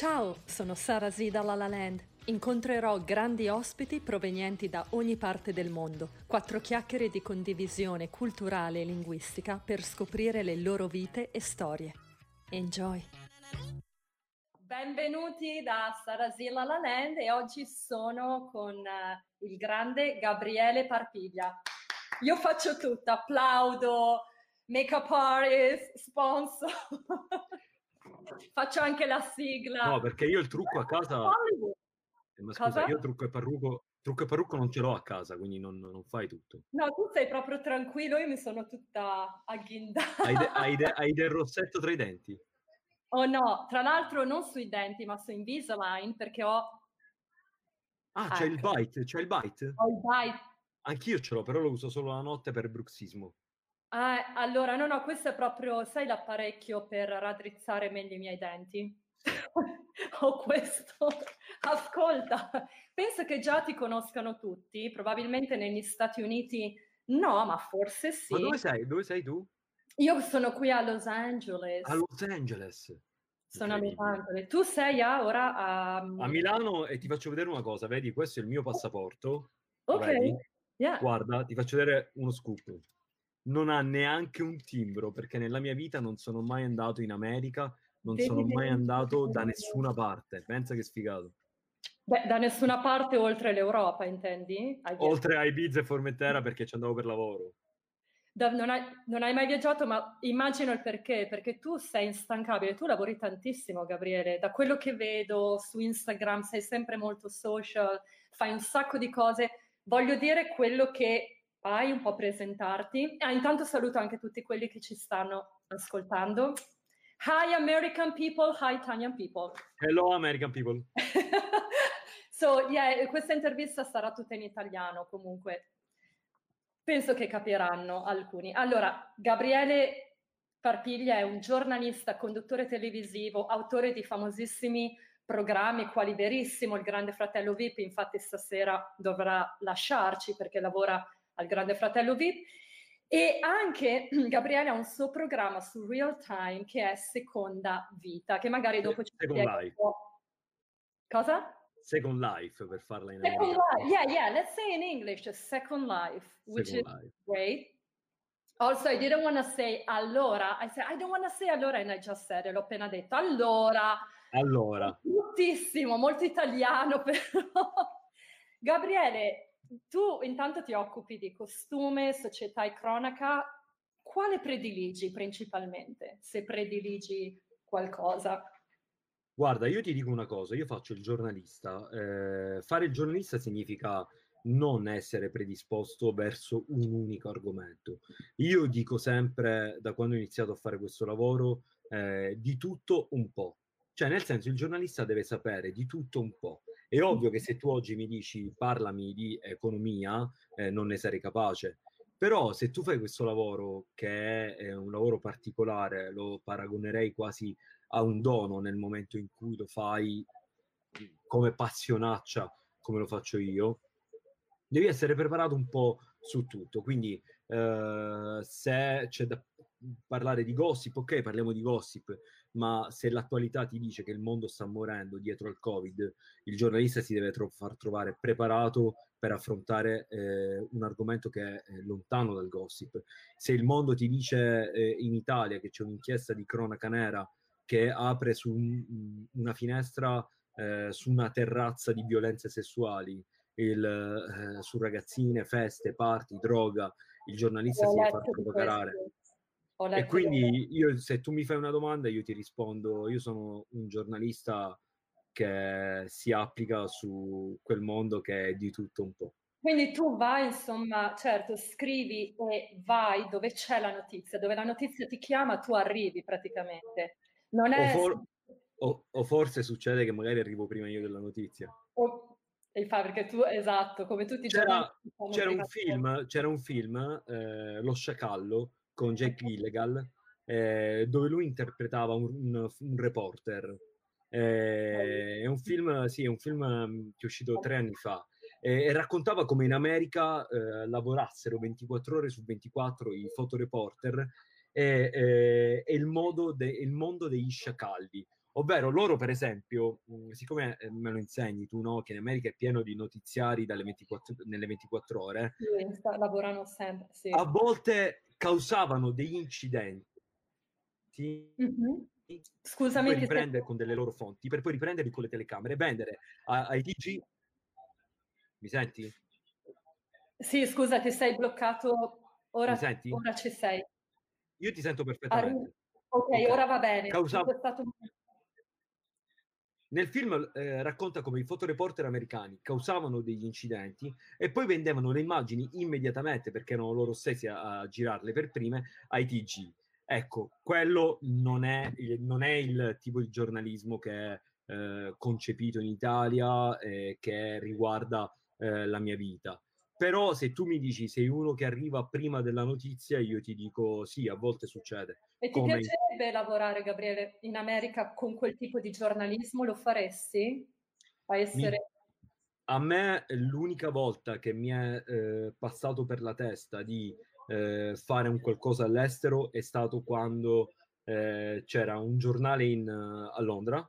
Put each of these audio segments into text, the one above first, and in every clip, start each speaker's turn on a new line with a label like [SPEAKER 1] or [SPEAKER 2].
[SPEAKER 1] Ciao, sono Sara Z da La La Land. Incontrerò grandi ospiti provenienti da ogni parte del mondo. Quattro chiacchiere di condivisione culturale e linguistica per scoprire le loro vite e storie. Enjoy! Benvenuti da Sara Z La La Land e oggi sono con uh, il grande Gabriele Parpiglia. Io faccio tutto, applaudo, make-up artist, sponsor. Faccio anche la sigla.
[SPEAKER 2] No, perché io il trucco a casa... Eh, ma scusa, Cosa? io trucco e parrucco, trucco e parrucco non ce l'ho a casa, quindi non, non, fai tutto.
[SPEAKER 1] No, tu sei proprio tranquillo, io mi sono tutta agghindata.
[SPEAKER 2] Hai, de, hai, de, hai del rossetto tra i denti?
[SPEAKER 1] Oh no, tra l'altro non sui denti, ma su Invisalign, perché ho...
[SPEAKER 2] Ah, ecco. c'è il ecco. bite, c'è il bite?
[SPEAKER 1] Ho il bite.
[SPEAKER 2] Anch'io ce l'ho, però lo uso solo la notte per bruxismo.
[SPEAKER 1] Ah, allora, no, no, questo è proprio, sai, l'apparecchio per raddrizzare meglio i miei denti? Ho questo. Ascolta, penso che già ti conoscano tutti, probabilmente negli Stati Uniti no, ma forse sì.
[SPEAKER 2] Ma dove sei? Dove sei tu?
[SPEAKER 1] Io sono qui a Los Angeles.
[SPEAKER 2] A Los Angeles.
[SPEAKER 1] Sono a Milano. Tu sei a, ora a...
[SPEAKER 2] a Milano e ti faccio vedere una cosa, vedi, questo è il mio passaporto.
[SPEAKER 1] Ok.
[SPEAKER 2] Yeah. Guarda, ti faccio vedere uno scoop non ha neanche un timbro perché nella mia vita non sono mai andato in America, non sono mai andato da nessuna parte. Pensa che sfigato.
[SPEAKER 1] Beh, da nessuna parte oltre l'Europa, intendi?
[SPEAKER 2] Oltre a Ibiza e Formentera perché ci andavo per lavoro.
[SPEAKER 1] Da, non, hai, non, hai, mai viaggiato, ma immagino il perché, perché tu sei instancabile, tu lavori tantissimo, Gabriele. Da quello che vedo su Instagram, sei sempre molto social, fai un sacco di cose. Voglio dire quello che Vai un po' presentarti. Ah, intanto saluto anche tutti quelli che ci stanno ascoltando. Hi American people, hi Italian people.
[SPEAKER 2] Hello American people.
[SPEAKER 1] so, yeah, questa intervista sarà tutta in italiano comunque. Penso che capiranno alcuni. Allora, Gabriele Parpiglia è un giornalista, conduttore televisivo, autore di famosissimi programmi quali Verissimo, Il Grande Fratello VIP, infatti stasera dovrà lasciarci perché lavora al Grande Fratello VIP. E anche Gabriele ha un suo programma su Real Time che è Seconda Vita, che magari dopo ci
[SPEAKER 2] Second Life.
[SPEAKER 1] Cosa?
[SPEAKER 2] Second Life per farla in
[SPEAKER 1] Second Life, yeah, yeah, let's say in English, Second Life, which Second is life. great. Also, I didn't want to say allora, I said I don't want to say allora and I just said it, l'ho appena detto. Allora.
[SPEAKER 2] Allora.
[SPEAKER 1] Moltissimo, molto italiano però. Gabriele, tu intanto ti occupi di costume, società e cronaca. Quale prediligi principalmente, se prediligi qualcosa?
[SPEAKER 2] Guarda, io ti dico una cosa, io faccio il giornalista. Eh, fare il giornalista significa non essere predisposto verso un unico argomento. Io dico sempre, da quando ho iniziato a fare questo lavoro, eh, di tutto un po'. Cioè, nel senso, il giornalista deve sapere di tutto un po'. È ovvio che se tu oggi mi dici parlami di economia, eh, non ne sarei capace. Però se tu fai questo lavoro, che è un lavoro particolare, lo paragonerei quasi a un dono nel momento in cui lo fai come passionaccia, come lo faccio io, devi essere preparato un po' su tutto. Quindi eh, se c'è da parlare di gossip, ok, parliamo di gossip, ma se l'attualità ti dice che il mondo sta morendo dietro al Covid, il giornalista si deve tro- far trovare preparato per affrontare eh, un argomento che è lontano dal gossip. Se il mondo ti dice eh, in Italia che c'è un'inchiesta di cronaca nera che apre su un, una finestra eh, su una terrazza di violenze sessuali, il, eh, su ragazzine, feste, party, droga, il giornalista si deve far preparare. E quindi io, se tu mi fai una domanda, io ti rispondo, io sono un giornalista che si applica su quel mondo che è di tutto un po'.
[SPEAKER 1] Quindi tu vai, insomma, certo, scrivi e vai dove c'è la notizia, dove la notizia ti chiama, tu arrivi praticamente. Non è...
[SPEAKER 2] o, for- o, o forse succede che magari arrivo prima io della notizia.
[SPEAKER 1] O, e fa perché tu, esatto, come tutti i
[SPEAKER 2] c'era, c'era un film, c'era un film, eh, Lo Sciacallo, con Jake Gilligal, eh, dove lui interpretava un, un, un reporter. Eh, è un film, sì, è un film mm, che è uscito tre anni fa eh, e raccontava come in America eh, lavorassero 24 ore su 24 i fotoreporter e, il, de, il, mondo degli sciacalli, Ovvero loro, per esempio, mh, siccome eh, me lo insegni tu, no? Che in America è pieno di notiziari 24, nelle 24 ore.
[SPEAKER 1] Sì, lavorano sempre, sì.
[SPEAKER 2] A volte causavano degli incidenti.
[SPEAKER 1] Mm-hmm. Scusami.
[SPEAKER 2] Per riprendere sei... con delle loro fonti, per poi riprenderli con le telecamere e vendere ai TG. Mi senti?
[SPEAKER 1] Sì, scusa, ti sei bloccato. Ora, ora ci sei.
[SPEAKER 2] Io ti sento perfettamente.
[SPEAKER 1] Ok, okay. ora va bene.
[SPEAKER 2] Causava... Stato... Nel film eh, racconta come i fotoreporter americani causavano degli incidenti e poi vendevano le immagini immediatamente, perché erano loro stessi a, a girarle per prime, ai TG. Ecco, quello non è, non è il tipo di giornalismo che è eh, concepito in Italia e che riguarda eh, la mia vita. Però se tu mi dici sei uno che arriva prima della notizia, io ti dico sì, a volte succede.
[SPEAKER 1] E ti piacerebbe lavorare, Gabriele, in America con quel tipo di giornalismo? Lo faresti? A essere... Mi...
[SPEAKER 2] A me l'unica volta che mi è eh, passato per la testa di eh, fare un qualcosa all'estero è stato quando eh, c'era un giornale in, uh, a Londra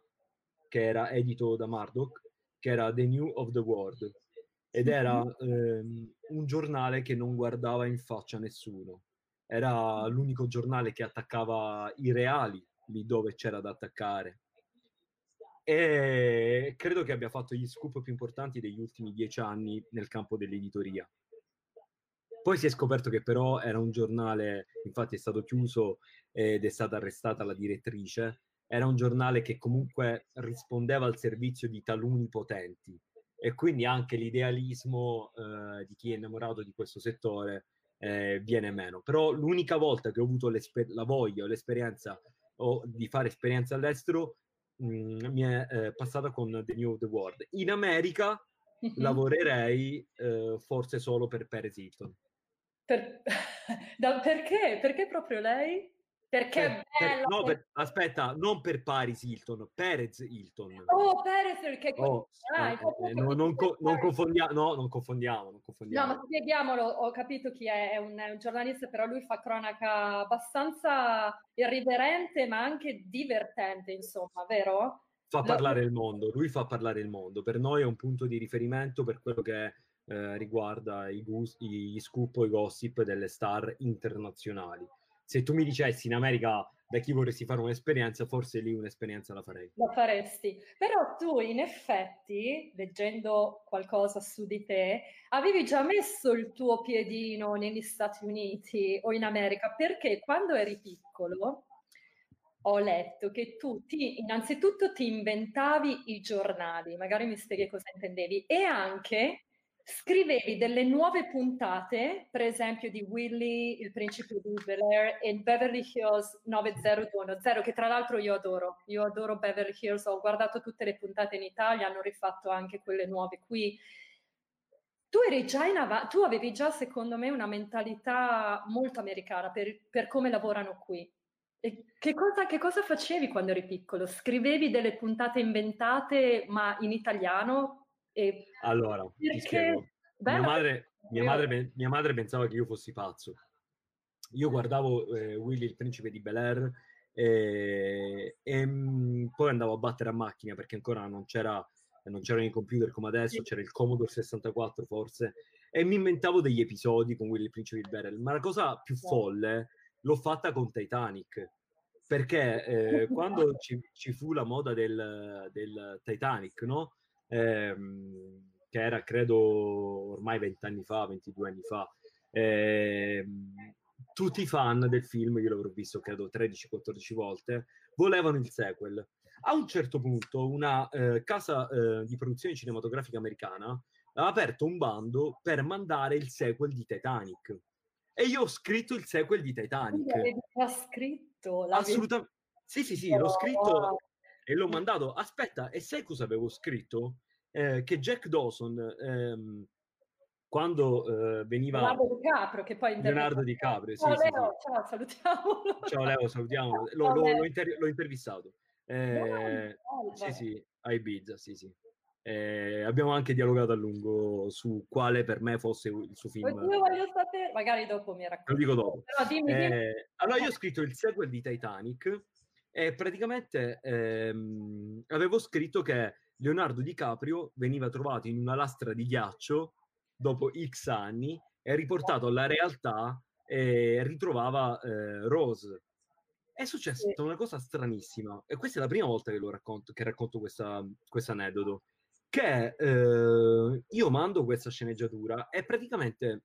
[SPEAKER 2] che era edito da Murdoch, che era The New of the World ed era ehm, un giornale che non guardava in faccia nessuno. Era l'unico giornale che attaccava i reali lì dove c'era da attaccare. E credo che abbia fatto gli scoop più importanti degli ultimi dieci anni nel campo dell'editoria. Poi si è scoperto che però era un giornale, infatti è stato chiuso ed è stata arrestata la direttrice, era un giornale che comunque rispondeva al servizio di taluni potenti e quindi anche l'idealismo eh, di chi è innamorato di questo settore eh, viene meno. Però l'unica volta che ho avuto la voglia o l'esperienza o di fare esperienza all'estero mh, mm, mi è eh, passata con The New of the World. In America lavorerei eh, forse solo per Paris Hilton.
[SPEAKER 1] Per... da, perché? Perché proprio lei? Perché
[SPEAKER 2] per, per, no, per, aspetta, non per Paris Hilton, Perez Hilton.
[SPEAKER 1] Oh, Perez, perché
[SPEAKER 2] oh, ah, eh, eh, no, non, co- non, confondiamo, no, non confondiamo, non confondiamo.
[SPEAKER 1] No, ma spieghiamolo, ho capito chi è, è un, è un, giornalista, però lui fa cronaca abbastanza irriverente, ma anche divertente, insomma, vero?
[SPEAKER 2] Fa parlare il mondo, lui fa parlare il mondo. Per noi è un punto di riferimento per quello che eh, riguarda i, gli scoop o i gossip delle star internazionali se tu mi dicessi in America da chi vorresti fare un'esperienza, forse lì un'esperienza la farei.
[SPEAKER 1] La faresti. Però tu, in effetti, leggendo qualcosa su di te, avevi già messo il tuo piedino negli Stati Uniti o in America, perché quando eri piccolo ho letto che tu ti, innanzitutto ti inventavi i giornali, magari mi spieghi cosa intendevi, e anche scrivevi delle nuove puntate, per esempio di Willy, il principe di Bel Air, e Beverly Hills 9010, che tra l'altro io adoro. Io adoro Beverly Hills, ho guardato tutte le puntate in Italia, hanno rifatto anche quelle nuove qui. Tu avanti, tu avevi già, secondo me, una mentalità molto americana per, per come lavorano qui. Che cosa, che cosa facevi quando eri piccolo? Scrivevi delle puntate inventate, ma in italiano?
[SPEAKER 2] E allora, perché... spiego. Mia madre, mia, madre, mia madre, pensava che io fossi pazzo. Io guardavo eh, Willy, il principe di Bel Air, e, e mh, mm, poi andavo a battere a macchina perché ancora non, c'era, non c'erano i computer come adesso, c'era il Commodore 64 forse, e mi inventavo degli episodi con Willy, il principe di Bel Air. Ma la cosa più folle l'ho fatta con Titanic perché eh, quando ci, ci, fu la moda del, del Titanic, no? Ehm, che era credo ormai 20 anni fa, 22 anni fa. Ehm, tutti i fan del film, io l'avrò visto credo 13-14 volte, volevano il sequel. A un certo punto una eh, casa eh, di produzione cinematografica americana ha aperto un bando per mandare il sequel di Titanic. E io ho scritto il sequel di Titanic.
[SPEAKER 1] L'ha scritto?
[SPEAKER 2] Assolutamente. Sì, sì, sì, l'ho scritto e l'ho mandato. Aspetta, e sai cosa avevo scritto? Eh, che Jack Dawson, ehm, quando eh, veniva...
[SPEAKER 1] Leonardo DiCaprio, che poi...
[SPEAKER 2] Leonardo DiCaprio,
[SPEAKER 1] ciao,
[SPEAKER 2] sì,
[SPEAKER 1] Leo, sì, ciao, salutiamolo.
[SPEAKER 2] Ciao Leo, salutiamo. L'ho, l'ho, l'ho, inter- l'ho intervistato. Eh, no, sì, sì, a Ibiza, sì, sì. Eh, abbiamo anche dialogato a lungo su quale per me fosse il suo film.
[SPEAKER 1] Oddio, voglio sapere, magari dopo mi racconto.
[SPEAKER 2] Lo dico dopo. Dimmi, dimmi. Eh, allora, io ho scritto il sequel di Titanic e praticamente ehm, avevo scritto che Leonardo DiCaprio veniva trovato in una lastra di ghiaccio dopo X anni e riportato alla realtà e ritrovava eh, Rose. È successa una cosa stranissima e questa è la prima volta che lo racconto, che racconto questo aneddoto. Che eh, io mando questa sceneggiatura e praticamente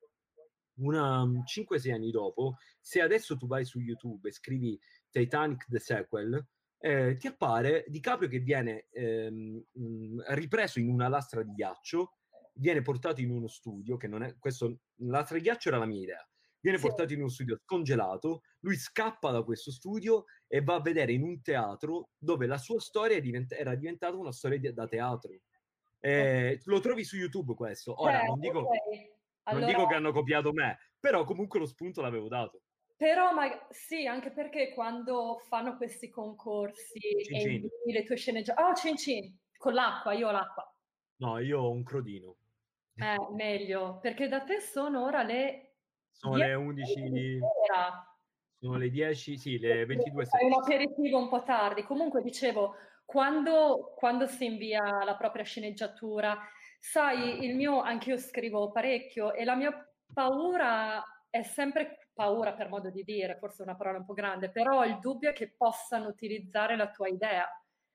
[SPEAKER 2] una 5-6 anni dopo, se adesso tu vai su YouTube e scrivi Titanic The Sequel, eh, ti appare DiCaprio che viene ehm, ripreso in una lastra di ghiaccio, viene portato in uno studio, che non è questo, la lastra di ghiaccio era la mia idea, viene sì. portato in uno studio scongelato, lui scappa da questo studio e va a vedere in un teatro dove la sua storia divent- era diventata una storia di- da teatro. Eh, lo trovi su YouTube questo. Ora, eh, non, dico, okay. allora... non dico che hanno copiato me, però comunque lo spunto l'avevo dato.
[SPEAKER 1] Però ma, sì, anche perché quando fanno questi concorsi cin e le tue scene già... Oh, cin cin, con l'acqua, io ho l'acqua.
[SPEAKER 2] No, io ho un crodino.
[SPEAKER 1] Eh, meglio, perché da te sono ora le...
[SPEAKER 2] Sono le 11... Sono le 10, sì, le 22.
[SPEAKER 1] È un aperitivo un po' tardi. Comunque dicevo, quando, quando si invia la propria sceneggiatura, sai, il mio, anche io scrivo parecchio e la mia paura è sempre paura per modo di dire, forse è una parola un po' grande, però il dubbio è che possano utilizzare la tua idea.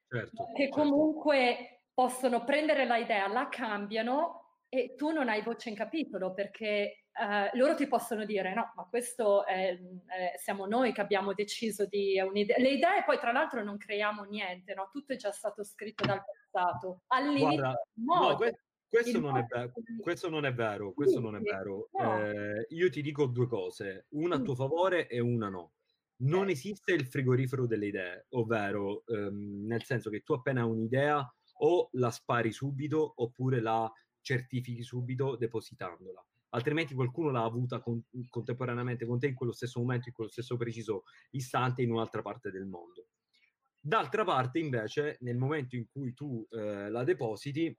[SPEAKER 1] Certo, che certo. comunque possono prendere la idea, la cambiano e tu non hai voce in capitolo perché eh, loro ti possono dire no, ma questo è, è, siamo noi che abbiamo deciso di un'idea. Le idee poi tra l'altro non creiamo niente, no? tutto è già stato scritto dal passato.
[SPEAKER 2] All'inizio, Guarda, no, que- questo, non è vero, questo non è vero, questo non è vero. Eh, io ti dico due cose, una a tuo favore e una no. Non esiste il frigorifero delle idee, ovvero ehm, nel senso che tu appena hai un'idea o la spari subito oppure la certifichi subito depositandola. Altrimenti qualcuno l'ha avuta con, contemporaneamente con te in quello stesso momento, in quello stesso preciso istante in un'altra parte del mondo. D'altra parte, invece, nel momento in cui tu eh, la depositi,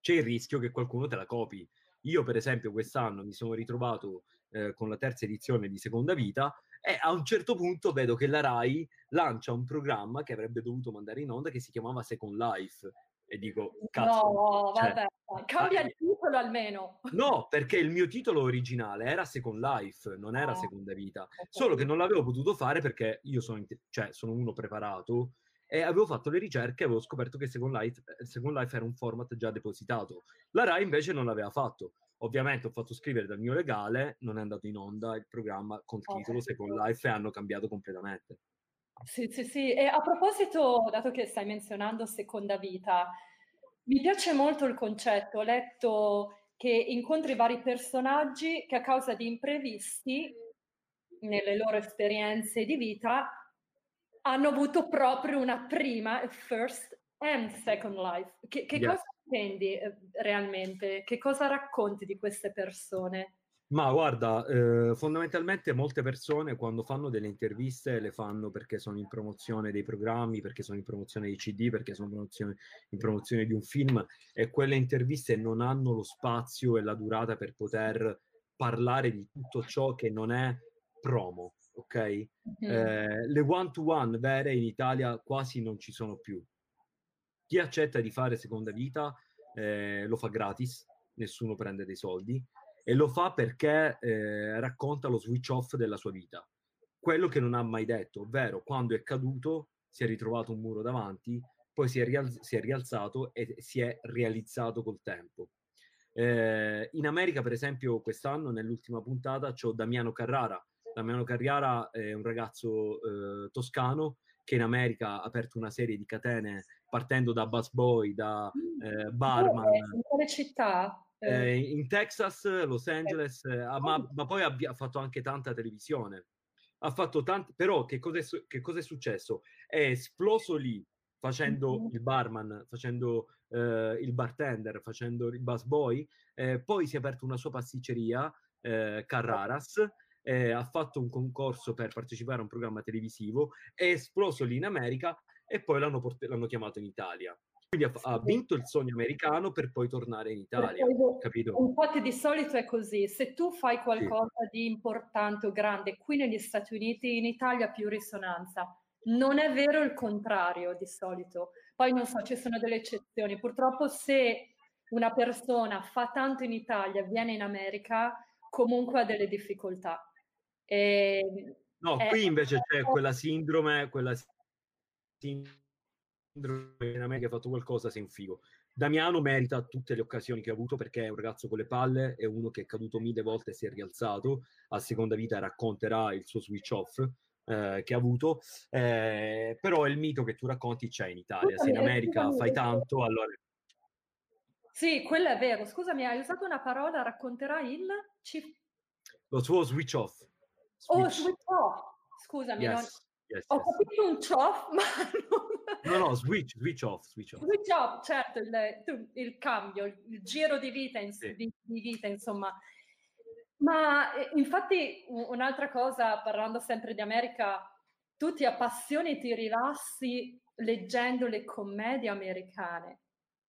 [SPEAKER 2] c'è il rischio che qualcuno te la copi. Io, per esempio, quest'anno mi sono ritrovato eh, con la terza edizione di Seconda Vita e a un certo punto vedo che la RAI lancia un programma che avrebbe dovuto mandare in onda che si chiamava Second Life. E dico, cazzo.
[SPEAKER 1] No, cioè, vabbè, cambia il titolo almeno.
[SPEAKER 2] No, perché il mio titolo originale era Second Life, non era ah, Seconda Vita. Solo che non l'avevo potuto fare perché io sono, cioè, sono uno preparato e avevo fatto le ricerche e avevo scoperto che Second Life, eh, Second Life era un format già depositato. La RAI invece non l'aveva fatto. Ovviamente ho fatto scrivere dal mio legale, non è andato in onda il programma col titolo okay. Second Life e hanno cambiato completamente.
[SPEAKER 1] Sì, sì, sì. E a proposito, dato che stai menzionando Seconda Vita, mi piace molto il concetto. Ho letto che incontri vari personaggi che a causa di imprevisti nelle loro esperienze di vita hanno avuto proprio una prima, first and second life. Che, che yes. cosa intendi eh, realmente? Che cosa racconti di queste persone?
[SPEAKER 2] Ma guarda, eh, fondamentalmente molte persone quando fanno delle interviste le fanno perché sono in promozione dei programmi, perché sono in promozione dei CD, perché sono in promozione, in promozione di un film e quelle interviste non hanno lo spazio e la durata per poter parlare di tutto ciò che non è promo ok? Mm-hmm. Eh, le one-to-one vere in Italia quasi non ci sono più. Chi accetta di fare seconda vita eh, lo fa gratis, nessuno prende dei soldi e lo fa perché eh, racconta lo switch off della sua vita. Quello che non ha mai detto, ovvero quando è caduto si è ritrovato un muro davanti, poi si è, rialz- si è rialzato e si è realizzato col tempo. Eh, in America, per esempio, quest'anno, nell'ultima puntata, c'ho Damiano Carrara, Damiano Carriara è un ragazzo eh, toscano che in America ha aperto una serie di catene partendo da busboy, da mm. eh, barman.
[SPEAKER 1] In quale città?
[SPEAKER 2] Eh, in Texas, Los Angeles, eh, ma, ma, poi ha, ha, fatto anche tanta televisione. Ha fatto tanti, però che cosa, è, che cosa è successo? È esploso lì facendo mm-hmm. il barman, facendo eh, il bartender, facendo il busboy, eh, poi si è aperto una sua pasticceria, eh, Carraras, eh, ha fatto un concorso per partecipare a un programma televisivo, è esploso lì in America e poi l'hanno, port- l'hanno chiamato in Italia. Quindi ha, ha, vinto il sogno americano per poi tornare in Italia. Capito?
[SPEAKER 1] Un po' di solito è così, se tu fai qualcosa sì. di importante o grande qui negli Stati Uniti, in Italia più risonanza. Non è vero il contrario di solito. Poi non so, ci sono delle eccezioni. Purtroppo se una persona fa tanto in Italia, viene in America, comunque ha delle difficoltà.
[SPEAKER 2] E, no, qui invece c'è quella sindrome, quella sindrome in America ha fatto qualcosa, sei un figo. Damiano merita tutte le occasioni che ha avuto perché è un ragazzo con le palle, è uno che è caduto mille volte e si è rialzato, a seconda vita racconterà il suo switch off eh, che ha avuto, eh, però il mito che tu racconti c'è in Italia, se in America fai tanto, allora...
[SPEAKER 1] Sì, quello è vero. Scusami, hai usato una parola, racconterà il...
[SPEAKER 2] Lo suo switch off.
[SPEAKER 1] Switch. Oh, switch off. Scusami, yes. non... yes, ho yes. capito un choff, ma non
[SPEAKER 2] No, no, switch, switch off, switch off.
[SPEAKER 1] Switch off, certo, il, il cambio, il giro di vita, in, sì. di, di vita, insomma. Ma eh, infatti un'altra cosa, parlando sempre di America, tu ti appassioni e ti rilassi leggendo le commedie americane.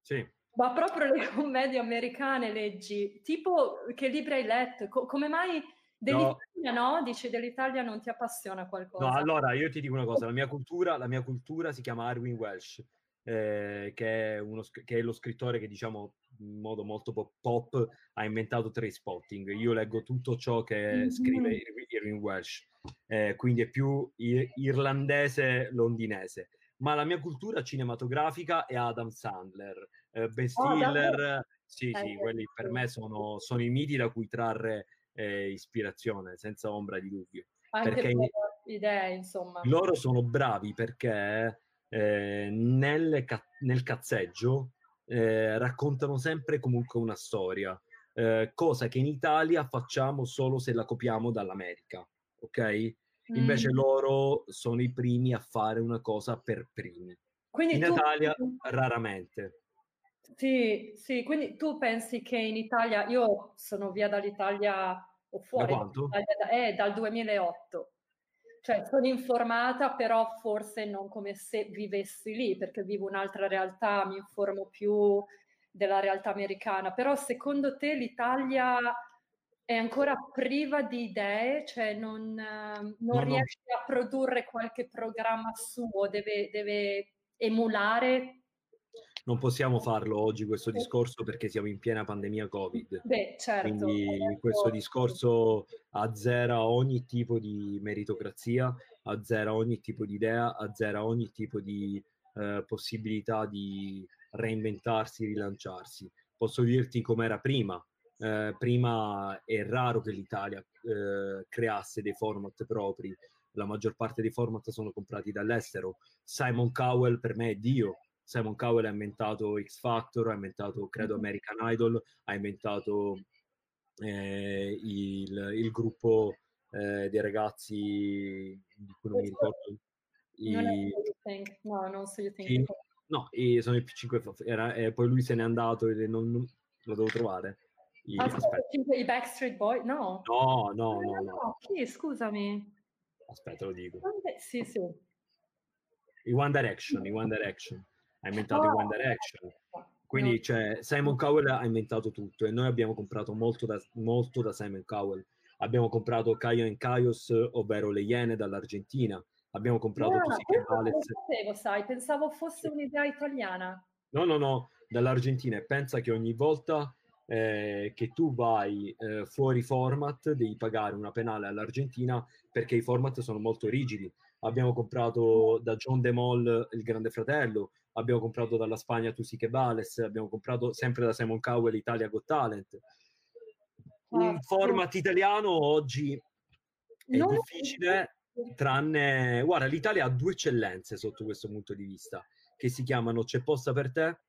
[SPEAKER 2] Sì.
[SPEAKER 1] Ma proprio le commedie americane leggi, tipo che libri hai letto? Co- come mai Dell'Italia no. no? Dici dell'Italia non ti appassiona qualcosa?
[SPEAKER 2] No, allora io ti dico una cosa, la mia cultura, la mia cultura si chiama Arwin Welsh, eh, che, è uno, che, è lo scrittore che diciamo in modo molto pop, pop ha inventato Spotting. Io leggo tutto ciò che mm-hmm. scrive Irwin Welsh, eh, quindi è più irlandese londinese. Ma la mia cultura cinematografica è Adam Sandler, eh, Ben oh, Stiller, oh, sì, sì, quelli per me sono, sono i miti da cui trarre eh, ispirazione, senza ombra di dubbio.
[SPEAKER 1] Anche perché per idee, insomma.
[SPEAKER 2] Loro sono bravi perché eh, nel, ca- nel, cazzeggio eh, raccontano sempre comunque una storia, eh, cosa che in Italia facciamo solo se la copiamo dall'America, ok? Invece mm. loro sono i primi a fare una cosa per primi. Quindi in tu... Italia raramente.
[SPEAKER 1] Sì, sì, quindi tu pensi che in Italia, io sono via dall'Italia o fuori, da eh, dal 2008, cioè sono informata, però forse non come se vivessi lì, perché vivo un'altra realtà, mi informo più della realtà americana, però secondo te l'Italia è ancora priva di idee, cioè non, non no, riesce no. a produrre qualche programma suo, deve, deve emulare
[SPEAKER 2] non possiamo farlo oggi questo discorso perché siamo in piena pandemia Covid.
[SPEAKER 1] Beh, certo.
[SPEAKER 2] Quindi questo discorso azzera ogni tipo di meritocrazia, azzera ogni tipo di idea, azzera ogni tipo di eh, possibilità di reinventarsi, rilanciarsi. Posso dirti com'era prima. Eh, prima è raro che l'Italia eh, creasse dei format propri, la maggior parte dei format sono comprati dall'estero. Simon Cowell per me è Dio, Simon Cowell ha inventato X Factor, ha inventato, credo, American Idol, ha inventato eh, il, il, gruppo eh, dei ragazzi di cui non mi ricordo.
[SPEAKER 1] I, no, non so you think.
[SPEAKER 2] I, no, i, sono i P5, era, eh, poi lui se n'è andato e non, non, lo devo trovare.
[SPEAKER 1] I, aspetta, I Backstreet Boy? No.
[SPEAKER 2] No, no, no, no.
[SPEAKER 1] no. Chi? Scusami.
[SPEAKER 2] Aspetta, lo dico.
[SPEAKER 1] Sì, sì.
[SPEAKER 2] I One Direction, i One Direction ha inventato oh. One Direction. Quindi no. cioè, Simon Cowell ha inventato tutto e noi abbiamo comprato molto da, molto da Simon Cowell. Abbiamo comprato Caio and Caios, ovvero le Iene dall'Argentina. Abbiamo comprato
[SPEAKER 1] no, Tusiche Vales. Non sapevo, sai, pensavo fosse un'idea italiana.
[SPEAKER 2] No, no, no, dall'Argentina. E pensa che ogni volta eh, che tu vai eh, fuori format devi pagare una penale all'Argentina perché i format sono molto rigidi. Abbiamo comprato da John De Mol il Grande Fratello, abbiamo comprato dalla Spagna Tusiche Bales, abbiamo comprato sempre da Simon Cowell Italia Got Talent. Un format italiano oggi è no. difficile, tranne... Guarda, l'Italia ha due eccellenze sotto questo punto di vista, che si chiamano C'è posta per te,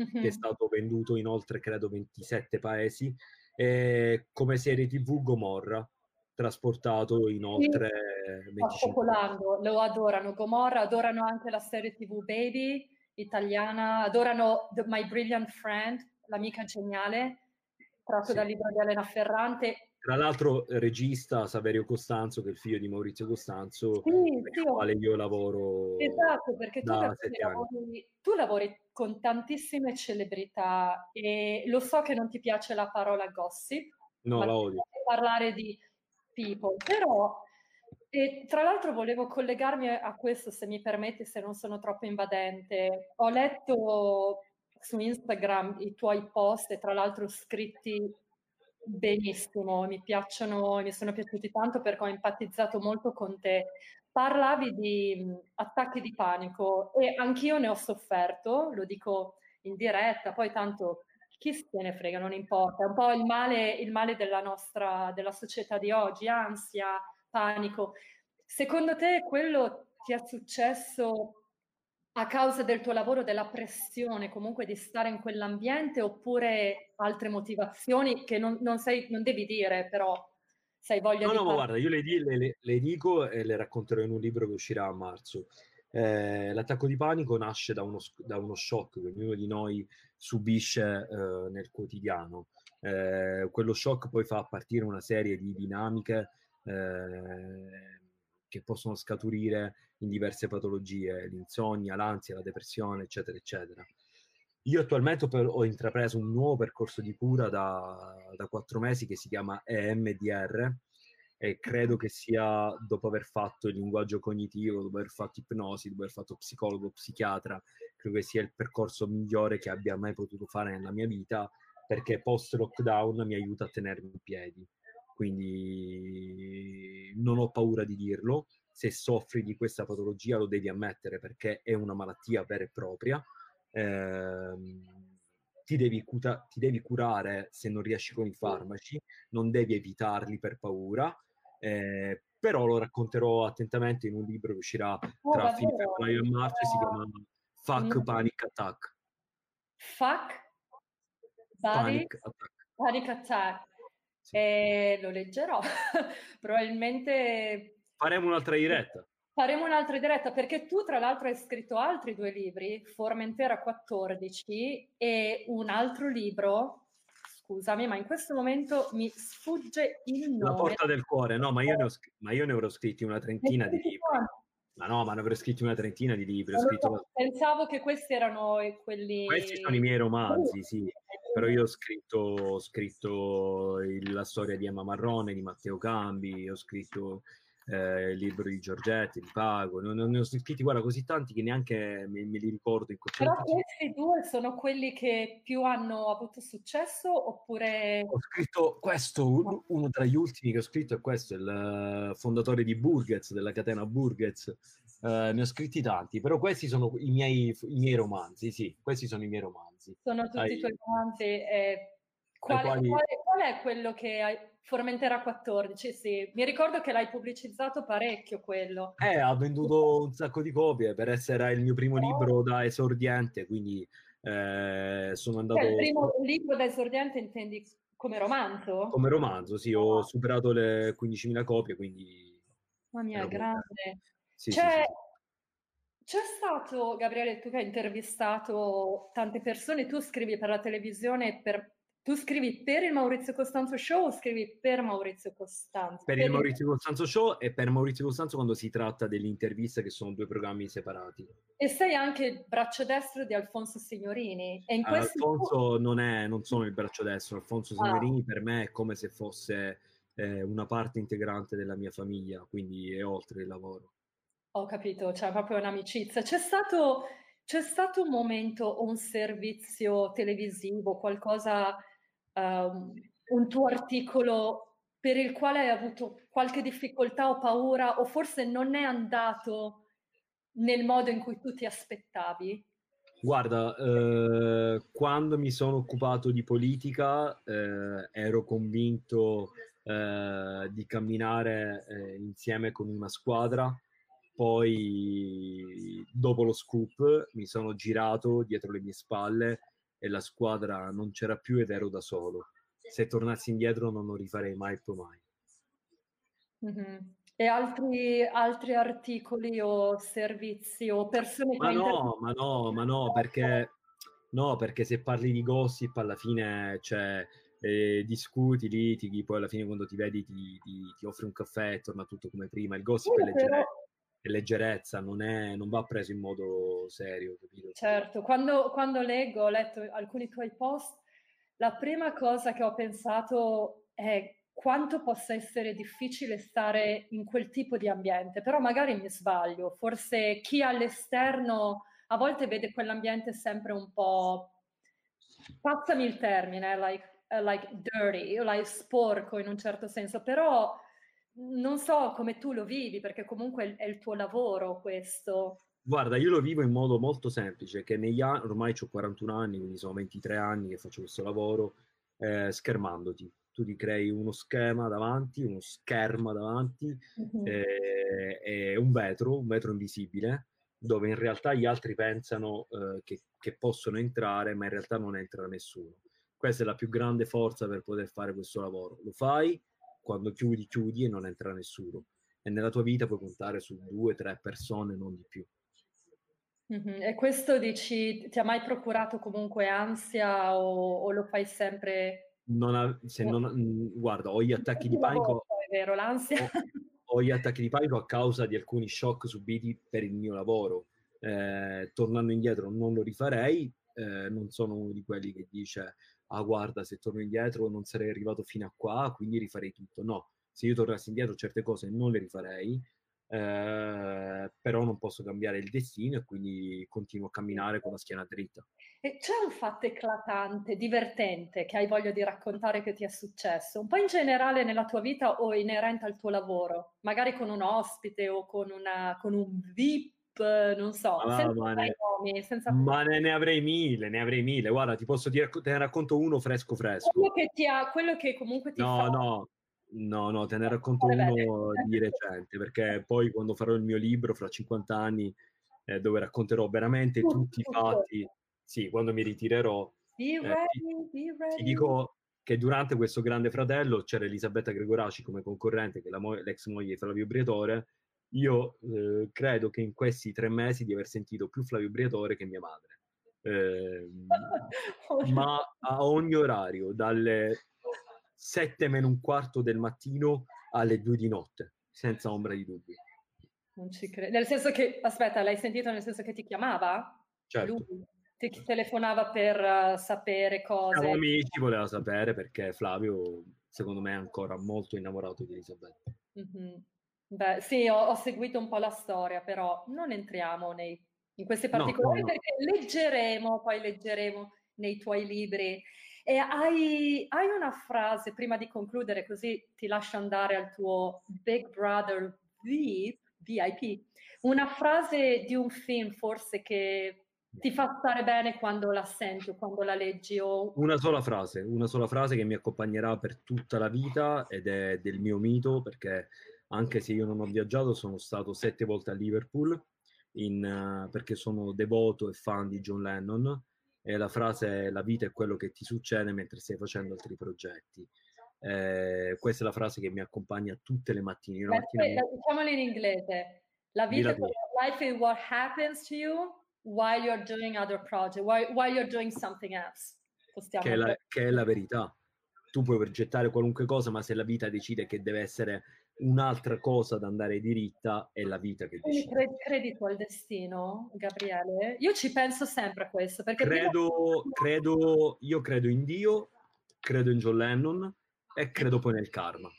[SPEAKER 2] mm-hmm. che è stato venduto in oltre, credo, 27 paesi, e come serie TV Gomorra, trasportato in oltre
[SPEAKER 1] sì, 25 lo adorano. Gomorra, adorano anche la serie TV Baby, italiana, adorano The, My Brilliant Friend, l'amica geniale, tratto sì. dal libro di Elena Ferrante.
[SPEAKER 2] Tra l'altro, regista Saverio Costanzo, che è il figlio di Maurizio Costanzo, sì, con il quale io lavoro.
[SPEAKER 1] Esatto, perché tu lavori, tu lavori con tantissime celebrità e lo so che non ti piace la parola gossip.
[SPEAKER 2] No, la odio.
[SPEAKER 1] Parlare di people, però E tra l'altro volevo collegarmi a questo, se mi permetti, se non sono troppo invadente. Ho letto su Instagram i tuoi post e tra l'altro scritti benissimo, mi piacciono, mi sono piaciuti tanto perché ho empatizzato molto con te. Parlavi di attacchi di panico e anch'io ne ho sofferto, lo dico in diretta, poi tanto chi se ne frega, non importa, è un po' il male, il male della nostra, della società di oggi, ansia, panico. Secondo te quello ti è successo a causa del tuo lavoro, della pressione comunque di stare in quell'ambiente oppure altre motivazioni che non, non, sei, non devi dire, però sai voglia
[SPEAKER 2] no,
[SPEAKER 1] di...
[SPEAKER 2] No, no, guarda, io le, le, le, dico e le racconterò in un libro che uscirà a marzo. Eh, l'attacco di panico nasce da uno, da uno, shock che ognuno di noi subisce eh, nel quotidiano. Eh, quello shock poi fa partire una serie di dinamiche eh, che possono scaturire in diverse patologie, l'insonnia, l'ansia, la depressione, eccetera, eccetera. Io attualmente ho intrapreso un nuovo percorso di cura da, da quattro mesi che si chiama EMDR e credo che sia dopo aver fatto il linguaggio cognitivo, dopo aver fatto ipnosi, dopo aver fatto psicologo, psichiatra, credo che sia il percorso migliore che abbia mai potuto fare nella mia vita perché post lockdown mi aiuta a tenermi in piedi quindi non ho paura di dirlo. Se soffri di questa patologia lo devi ammettere perché è una malattia vera e propria. Eh, ti, devi cuta- ti devi curare se non riesci con i farmaci, non devi evitarli per paura. Eh, però lo racconterò attentamente in un libro che uscirà oh, tra fine febbraio e marzo si chiama Fuck mm. Panic Attack.
[SPEAKER 1] Fuck Panic Attack. Panic Attack. Sì. E lo leggerò. Probabilmente...
[SPEAKER 2] Faremo un'altra diretta.
[SPEAKER 1] Faremo un'altra diretta perché tu tra l'altro hai scritto altri due libri, Formentera 14 e un altro libro, scusami, ma in questo momento mi sfugge il nome.
[SPEAKER 2] La porta del cuore, no, ma io ne, ho, ma io ne avrò scritti una trentina di libri. Ma no, ma ne avrò scritti una trentina di libri. Scritto...
[SPEAKER 1] Pensavo che questi erano quelli...
[SPEAKER 2] Questi sono i miei romanzi, sì però io ho scritto, ho scritto il, la storia di Emma Marrone, di Matteo Cambi, ho scritto eh, il libro di Giorgetti, di Pago, ne, ne ho scritti guarda così tanti che neanche me, me li ricordo in
[SPEAKER 1] Però questi due sono quelli che più hanno avuto successo oppure...
[SPEAKER 2] Ho scritto questo, uno tra gli ultimi che ho scritto è questo, il fondatore di Burgers, della catena Burgers, Uh, ne ho scritti tanti, però questi sono i miei, i miei romanzi, sì, questi sono i miei romanzi.
[SPEAKER 1] Sono tutti Ai... i tuoi romanzi. Eh, quale, quali... quale, qual è quello che hai... Formentera 14, sì. Mi ricordo che l'hai pubblicizzato parecchio quello.
[SPEAKER 2] Eh, ha venduto un sacco di copie per essere il mio primo oh. libro da esordiente, quindi eh, sono andato... Cioè,
[SPEAKER 1] il primo libro da esordiente intendi come romanzo?
[SPEAKER 2] Come romanzo, sì, ho superato le 15.000 copie, quindi...
[SPEAKER 1] Mamma mia, grande. Sì, c'è, sì, c'è stato, Gabriele, tu che hai intervistato tante persone, tu scrivi per la televisione, per, tu scrivi per il Maurizio Costanzo Show o scrivi per Maurizio Costanzo?
[SPEAKER 2] Per, per il Maurizio Costanzo Show e per Maurizio Costanzo quando si tratta delle interviste che sono due programmi separati.
[SPEAKER 1] E sei anche il braccio destro di Alfonso Signorini. E in
[SPEAKER 2] uh, Alfonso non, è, non sono il braccio destro, Alfonso ah. Signorini ah. per me è come se fosse eh, una parte integrante della mia famiglia, quindi è oltre il lavoro.
[SPEAKER 1] Ho capito, c'è proprio un'amicizia. C'è stato, c'è stato un momento un servizio televisivo, qualcosa, um, un tuo articolo per il quale hai avuto qualche difficoltà o paura o forse non è andato nel modo in cui tu ti aspettavi?
[SPEAKER 2] Guarda, eh, quando mi sono occupato di politica eh, ero convinto eh, di camminare eh, insieme con una squadra poi, dopo lo scoop, mi sono girato dietro le mie spalle e la squadra non c'era più ed ero da solo. Se tornassi indietro non lo rifarei mai più mai.
[SPEAKER 1] Mm-hmm. E altri, altri, articoli o servizi o persone
[SPEAKER 2] ma che... No, ma no, ma no, perché, no, perché se parli di gossip alla fine cioè, eh, discuti, litighi, poi alla fine quando ti vedi ti, ti, ti offri un caffè e torna tutto come prima. Il gossip sì, è leggero e leggerezza, non, è, non, va preso in modo serio. Capito?
[SPEAKER 1] Certo, quando, quando leggo, ho letto alcuni tuoi post, la prima cosa che ho pensato è quanto possa essere difficile stare in quel tipo di ambiente, però magari mi sbaglio, forse chi all'esterno a volte vede quell'ambiente sempre un po', passami il termine, like, uh, like dirty, like sporco in un certo senso, però non so come tu lo vivi, perché comunque è il tuo lavoro questo.
[SPEAKER 2] Guarda, io lo vivo in modo molto semplice, che negli anni, ormai ho 41 anni, quindi sono 23 anni che faccio questo lavoro, eh, schermandoti. Tu ti crei uno schema davanti, uno schermo davanti, mm-hmm. eh, un vetro, un vetro invisibile, dove in realtà gli altri pensano eh, che, che possono entrare, ma in realtà non entra nessuno. Questa è la più grande forza per poter fare questo lavoro. Lo fai quando chiudi, chiudi e non entra nessuno. E nella tua vita puoi contare su due, tre persone, non di più.
[SPEAKER 1] Mm-hmm. E questo dici, ti ha mai procurato comunque ansia o, o lo fai sempre?
[SPEAKER 2] Non ha, se non, mm, guarda, ho gli attacchi di panico.
[SPEAKER 1] È vero, l'ansia.
[SPEAKER 2] Ho, ho, gli attacchi di panico a causa di alcuni shock subiti per il mio lavoro. Eh, tornando indietro non lo rifarei, eh, non sono uno di quelli che dice ah guarda se torno indietro non sarei arrivato fino a qua, quindi rifarei tutto. No, se io tornassi indietro certe cose non le rifarei, eh, però non posso cambiare il destino e quindi continuo a camminare con la schiena dritta.
[SPEAKER 1] E c'è un fatto eclatante, divertente, che hai voglia di raccontare che ti è successo, un po' in generale nella tua vita o inerente al tuo lavoro, magari con un ospite o con, una, con un VIP non so, ah, senza
[SPEAKER 2] ma, ne, nomi, senza... ma ne, ne, avrei mille, ne avrei mille. Guarda, ti posso dire, te ne racconto uno fresco fresco.
[SPEAKER 1] Quello che, ti ha, quello che comunque ti
[SPEAKER 2] no,
[SPEAKER 1] fa...
[SPEAKER 2] No, no, no, te ne racconto uno di recente, perché poi quando farò il mio libro fra 50 anni, eh, dove racconterò veramente tutto, tutti tutto. i fatti, sì, quando mi ritirerò,
[SPEAKER 1] ready, eh,
[SPEAKER 2] ready. ti dico che durante questo grande fratello c'era Elisabetta Gregoraci come concorrente, che è mo- l'ex moglie di Flavio Briatore, io eh, credo che in questi tre mesi di aver sentito più Flavio Briatore che mia madre. Eh, ma a ogni orario, dalle 7 meno un quarto del mattino alle 2 di notte, senza ombra di dubbio.
[SPEAKER 1] Non ci credo. Nel senso che, aspetta, l'hai sentito nel senso che ti chiamava?
[SPEAKER 2] Certo. Lui
[SPEAKER 1] ti telefonava per uh, sapere cose?
[SPEAKER 2] Siamo amici, voleva sapere perché Flavio, secondo me, è ancora molto innamorato di Elisabetta.
[SPEAKER 1] Mm-hmm. Beh, sì, ho, ho, seguito un po' la storia, però non entriamo nei, in questi particolari no, no, no. perché leggeremo, poi leggeremo nei tuoi libri. E hai, hai, una frase, prima di concludere, così ti lascio andare al tuo Big Brother VIP, VIP, una frase di un film forse che ti fa stare bene quando la senti o quando la leggi? O...
[SPEAKER 2] Una sola frase, una sola frase che mi accompagnerà per tutta la vita ed è del mio mito perché anche se io non ho viaggiato, sono stato sette volte a Liverpool in, uh, perché sono devoto e fan di John Lennon e la frase è la vita è quello che ti succede mentre stai facendo altri progetti. Eh, questa è la frase che mi accompagna tutte le mattine.
[SPEAKER 1] Beh, mattina mi... Diciamolo in inglese. La vita è life is what happens to you while you're doing other projects, while, while you're doing something else.
[SPEAKER 2] Che è, la, che è la verità. Tu puoi progettare qualunque cosa, ma se la vita decide che deve essere un'altra cosa da andare diritta è la vita che decide.
[SPEAKER 1] Credi, credi tu al destino, Gabriele? Io ci penso sempre a questo. Perché
[SPEAKER 2] credo, prima... credo, io credo in Dio, credo in John Lennon e credo poi nel karma.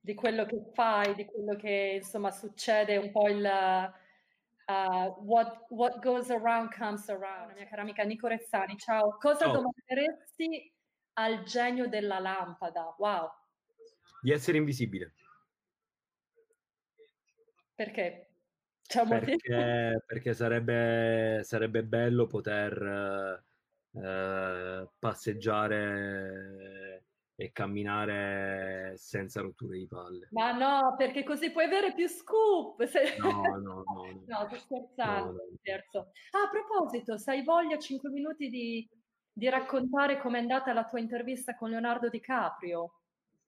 [SPEAKER 1] Di quello che fai, di quello che insomma succede, un po' il uh, what, what, goes around comes around. La mia cara amica Nico Rezzani, ciao. Cosa ciao. domanderesti al genio della lampada? Wow.
[SPEAKER 2] Di essere invisibile.
[SPEAKER 1] Perché?
[SPEAKER 2] Perché, perché sarebbe, sarebbe, bello poter eh, passeggiare e camminare senza rotture di palle.
[SPEAKER 1] Ma no, perché così puoi avere più scoop. Se...
[SPEAKER 2] No, no, no.
[SPEAKER 1] No, sto scherzando, no, scherzo. Ah, a proposito, se hai voglia 5 minuti di, di raccontare com'è andata la tua intervista con Leonardo DiCaprio?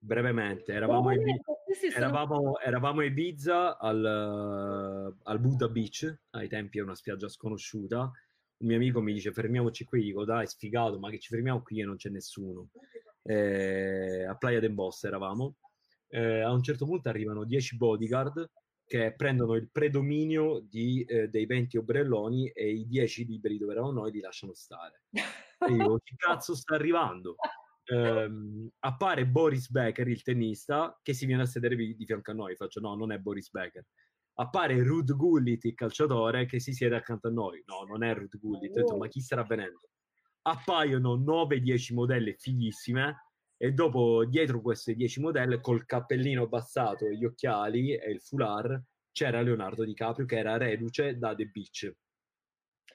[SPEAKER 2] Brevemente, eravamo, a Ibiza, eravamo, eravamo Ibiza al, al, Buddha Beach, ai tempi è una spiaggia sconosciuta, un mio amico mi dice fermiamoci qui, dico dai sfigato, ma che ci fermiamo qui e non c'è nessuno. Eh, a Playa del Boss eravamo, eh, a un certo punto arrivano 10 bodyguard che prendono il predominio di, eh, dei 20 ombrelloni e i 10 liberi dove eravamo noi li lasciano stare. E io, che cazzo sta arrivando? Ehm, appare Boris Becker, il tennista, che si viene a sedere di, fianco a noi. Faccio no, non è Boris Becker. Appare Ruud Gullit, il calciatore, che si siede accanto a noi. No, non è Ruud Gullit. Detto, ma chi starà venendo? Appaiono 9-10 modelle fighissime e dopo, dietro queste 10 modelle, col cappellino abbassato, gli occhiali e il foulard, c'era Leonardo DiCaprio che era reduce da The Beach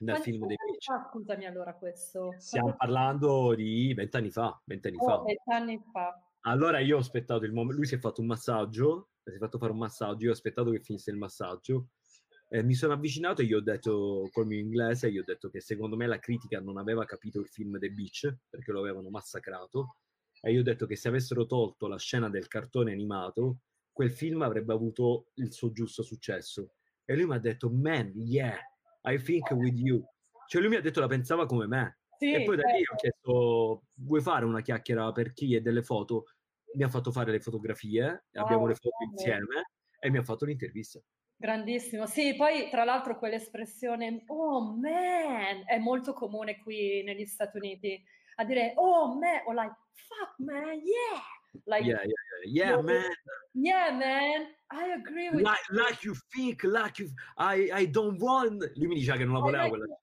[SPEAKER 2] nel
[SPEAKER 1] Quanti
[SPEAKER 2] film dei Beach.
[SPEAKER 1] fa, scusami allora questo?
[SPEAKER 2] Stiamo
[SPEAKER 1] Quanti-
[SPEAKER 2] parlando di vent'anni fa, vent'anni fa.
[SPEAKER 1] Oh, vent'anni fa.
[SPEAKER 2] Allora io ho aspettato il momento, lui si è fatto un massaggio, si è fatto fare un massaggio, io ho aspettato che finisse il massaggio, eh, mi sono avvicinato e gli ho detto, col mio inglese, gli ho detto che secondo me la critica non aveva capito il film The Beach, perché lo avevano massacrato, e io ho detto che se avessero tolto la scena del cartone animato, quel film avrebbe avuto il suo giusto successo. E lui mi ha detto, man, yeah, I think with you. Cioè lui mi ha detto la pensava come me.
[SPEAKER 1] Sì,
[SPEAKER 2] E poi da lì ho chiesto, vuoi fare una chiacchiera per chi e delle foto? Mi ha fatto fare le fotografie, abbiamo
[SPEAKER 1] Wow,
[SPEAKER 2] le foto
[SPEAKER 1] grande.
[SPEAKER 2] insieme e mi ha fatto l'intervista.
[SPEAKER 1] Grandissimo. Sì, poi tra l'altro quell'espressione oh man è molto comune qui negli Stati Uniti a dire oh man o like fuck man, yeah. Like
[SPEAKER 2] Yeah, yeah, yeah, yeah, man.
[SPEAKER 1] yeah man, I agree with
[SPEAKER 2] Like, like you think, like you... I, I don't want... Lui mi diceva che non la voleva
[SPEAKER 1] like
[SPEAKER 2] quella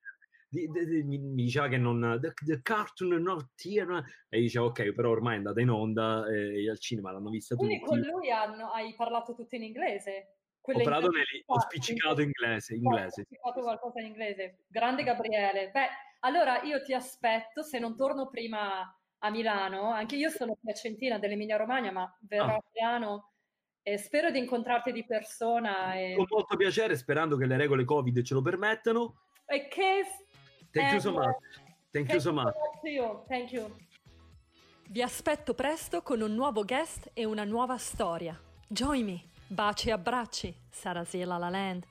[SPEAKER 2] di- di- di- mi, diceva che non the, the cartoon not here e dicevo ok però ormai è andata in onda e al cinema l'hanno vista
[SPEAKER 1] Quindi
[SPEAKER 2] tutti
[SPEAKER 1] con lui hanno- hai parlato tutto in inglese?
[SPEAKER 2] ho,
[SPEAKER 1] Quelle
[SPEAKER 2] parlato nel- ho spiccicato inglese,
[SPEAKER 1] Ho
[SPEAKER 2] inglese
[SPEAKER 1] spiccicato qualcosa in inglese. Grande Gabriele. Beh, allora io ti aspetto, se non torno prima a Milano, anche io sono piacentina dell'Emilia Romagna, ma verrò
[SPEAKER 2] Ah.
[SPEAKER 1] a Milano e spero di incontrarti di persona e,
[SPEAKER 2] con molto piacere sperando che le regole covid ce lo permettano
[SPEAKER 1] e kiss
[SPEAKER 2] thank you so much thank you so much
[SPEAKER 1] you. Thank you.
[SPEAKER 3] Vi aspetto presto con un nuovo guest e una nuova storia. Join me. Baci e abbracci. Sarasela La Land.